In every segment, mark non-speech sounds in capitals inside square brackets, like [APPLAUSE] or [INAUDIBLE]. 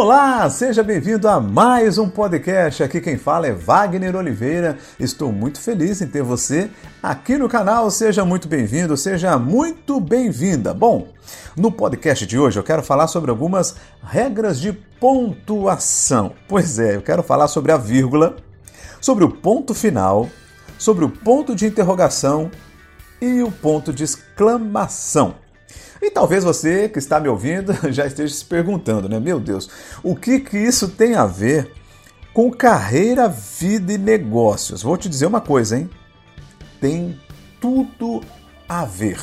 Olá, seja bem-vindo a mais um podcast. Aqui quem fala é Wagner Oliveira. Estou muito feliz em ter você aqui no canal. Seja muito bem-vindo, seja muito bem-vinda. Bom, no podcast de hoje eu quero falar sobre algumas regras de pontuação. Pois é, eu quero falar sobre a vírgula, sobre o ponto final, sobre o ponto de interrogação e o ponto de exclamação. E talvez você que está me ouvindo [LAUGHS] já esteja se perguntando, né? Meu Deus, o que, que isso tem a ver com carreira, vida e negócios? Vou te dizer uma coisa, hein? Tem tudo a ver.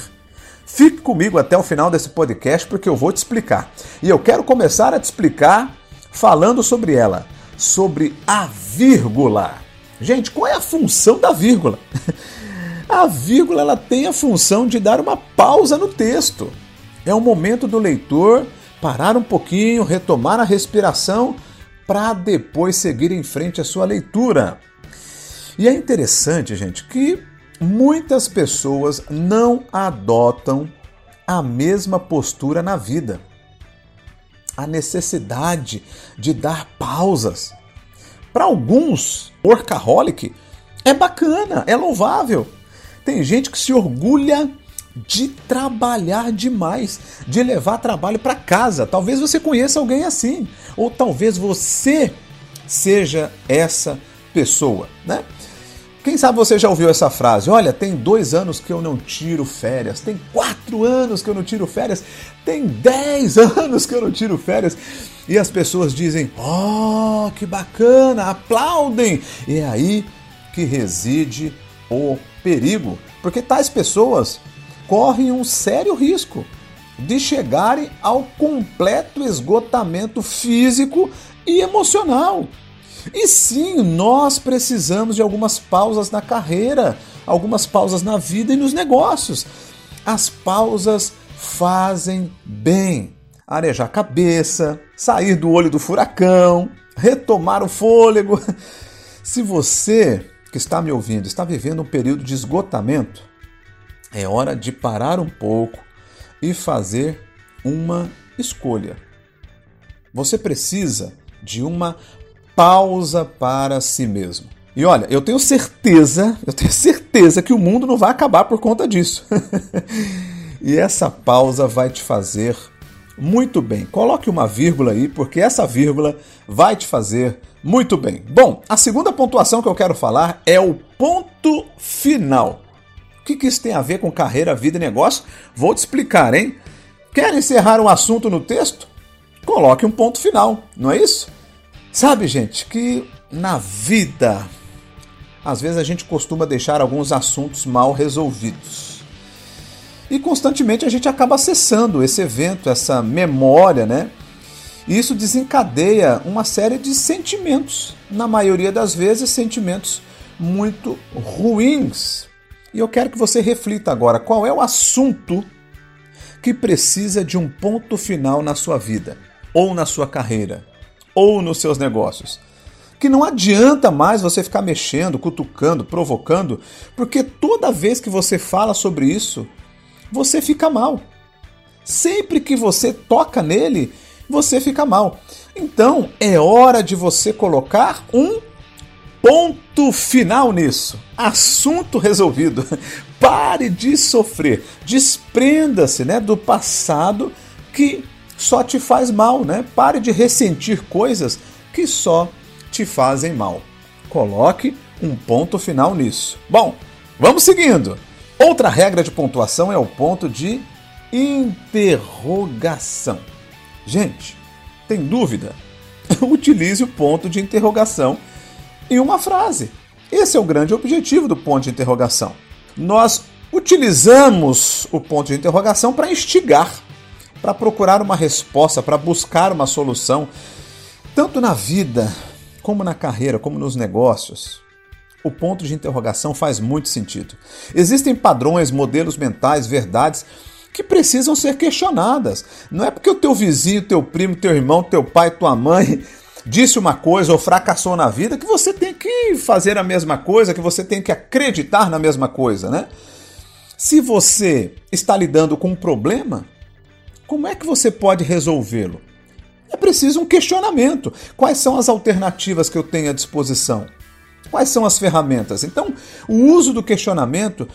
Fique comigo até o final desse podcast porque eu vou te explicar. E eu quero começar a te explicar falando sobre ela, sobre a vírgula. Gente, qual é a função da vírgula? [LAUGHS] A vírgula ela tem a função de dar uma pausa no texto. É o momento do leitor parar um pouquinho, retomar a respiração para depois seguir em frente à sua leitura. E é interessante, gente, que muitas pessoas não adotam a mesma postura na vida. A necessidade de dar pausas. Para alguns, workaholic é bacana, é louvável. Tem gente que se orgulha de trabalhar demais, de levar trabalho para casa. Talvez você conheça alguém assim, ou talvez você seja essa pessoa, né? Quem sabe você já ouviu essa frase? Olha, tem dois anos que eu não tiro férias, tem quatro anos que eu não tiro férias, tem dez [LAUGHS] anos que eu não tiro férias. E as pessoas dizem: Oh, que bacana, aplaudem! E é aí que reside o perigo, porque tais pessoas correm um sério risco de chegarem ao completo esgotamento físico e emocional. E sim, nós precisamos de algumas pausas na carreira, algumas pausas na vida e nos negócios. As pausas fazem bem. Arejar a cabeça, sair do olho do furacão, retomar o fôlego. [LAUGHS] Se você que está me ouvindo está vivendo um período de esgotamento, é hora de parar um pouco e fazer uma escolha. Você precisa de uma pausa para si mesmo. E olha, eu tenho certeza, eu tenho certeza que o mundo não vai acabar por conta disso. [LAUGHS] e essa pausa vai te fazer muito bem. Coloque uma vírgula aí, porque essa vírgula vai te fazer muito bem. Bom, a segunda pontuação que eu quero falar é o ponto final. O que, que isso tem a ver com carreira, vida e negócio? Vou te explicar, hein? Quer encerrar um assunto no texto? Coloque um ponto final, não é isso? Sabe, gente, que na vida, às vezes a gente costuma deixar alguns assuntos mal resolvidos. E constantemente a gente acaba acessando esse evento, essa memória, né? E isso desencadeia uma série de sentimentos, na maioria das vezes sentimentos muito ruins e eu quero que você reflita agora qual é o assunto que precisa de um ponto final na sua vida, ou na sua carreira, ou nos seus negócios. Que não adianta mais você ficar mexendo, cutucando, provocando, porque toda vez que você fala sobre isso, você fica mal. Sempre que você toca nele, você fica mal. Então é hora de você colocar um Ponto final nisso. Assunto resolvido. [LAUGHS] Pare de sofrer. Desprenda-se né, do passado que só te faz mal. Né? Pare de ressentir coisas que só te fazem mal. Coloque um ponto final nisso. Bom, vamos seguindo. Outra regra de pontuação é o ponto de interrogação. Gente, tem dúvida? [LAUGHS] Utilize o ponto de interrogação em uma frase. Esse é o grande objetivo do ponto de interrogação. Nós utilizamos o ponto de interrogação para instigar, para procurar uma resposta, para buscar uma solução, tanto na vida, como na carreira, como nos negócios. O ponto de interrogação faz muito sentido. Existem padrões, modelos mentais, verdades que precisam ser questionadas. Não é porque o teu vizinho, teu primo, teu irmão, teu pai, tua mãe disse uma coisa ou fracassou na vida, que você tem que fazer a mesma coisa, que você tem que acreditar na mesma coisa, né? Se você está lidando com um problema, como é que você pode resolvê-lo? É preciso um questionamento. Quais são as alternativas que eu tenho à disposição? Quais são as ferramentas? Então, o uso do questionamento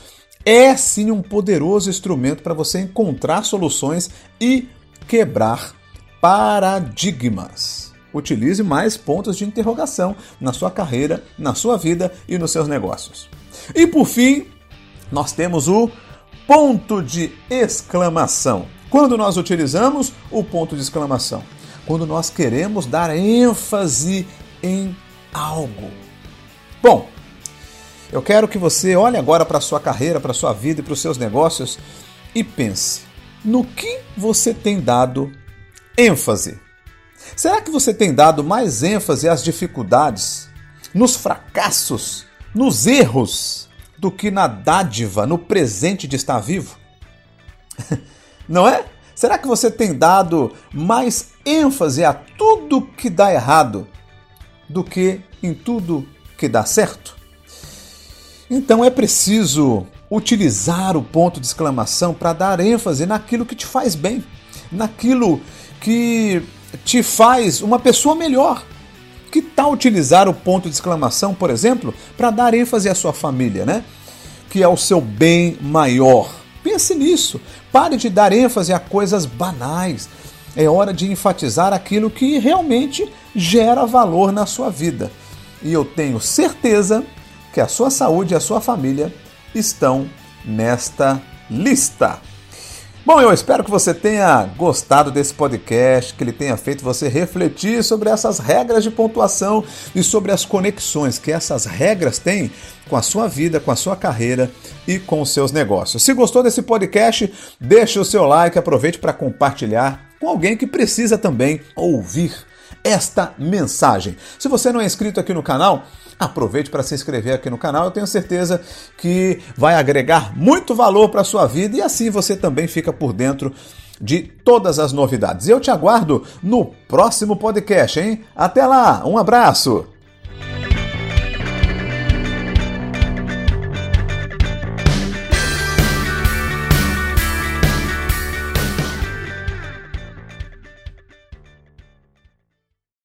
é sim um poderoso instrumento para você encontrar soluções e quebrar paradigmas. Utilize mais pontos de interrogação na sua carreira, na sua vida e nos seus negócios. E por fim, nós temos o ponto de exclamação. Quando nós utilizamos o ponto de exclamação? Quando nós queremos dar ênfase em algo. Bom, eu quero que você olhe agora para a sua carreira, para a sua vida e para os seus negócios e pense no que você tem dado ênfase. Será que você tem dado mais ênfase às dificuldades, nos fracassos, nos erros, do que na dádiva, no presente de estar vivo? [LAUGHS] Não é? Será que você tem dado mais ênfase a tudo que dá errado do que em tudo que dá certo? Então é preciso utilizar o ponto de exclamação para dar ênfase naquilo que te faz bem, naquilo que te faz uma pessoa melhor. Que tal utilizar o ponto de exclamação, por exemplo, para dar ênfase à sua família, né? Que é o seu bem maior. Pense nisso. Pare de dar ênfase a coisas banais. É hora de enfatizar aquilo que realmente gera valor na sua vida. E eu tenho certeza que a sua saúde e a sua família estão nesta lista. Bom, eu espero que você tenha gostado desse podcast, que ele tenha feito você refletir sobre essas regras de pontuação e sobre as conexões que essas regras têm com a sua vida, com a sua carreira e com os seus negócios. Se gostou desse podcast, deixe o seu like, aproveite para compartilhar com alguém que precisa também ouvir esta mensagem. Se você não é inscrito aqui no canal, aproveite para se inscrever aqui no canal. Eu tenho certeza que vai agregar muito valor para a sua vida e assim você também fica por dentro de todas as novidades. Eu te aguardo no próximo podcast, hein? Até lá, um abraço!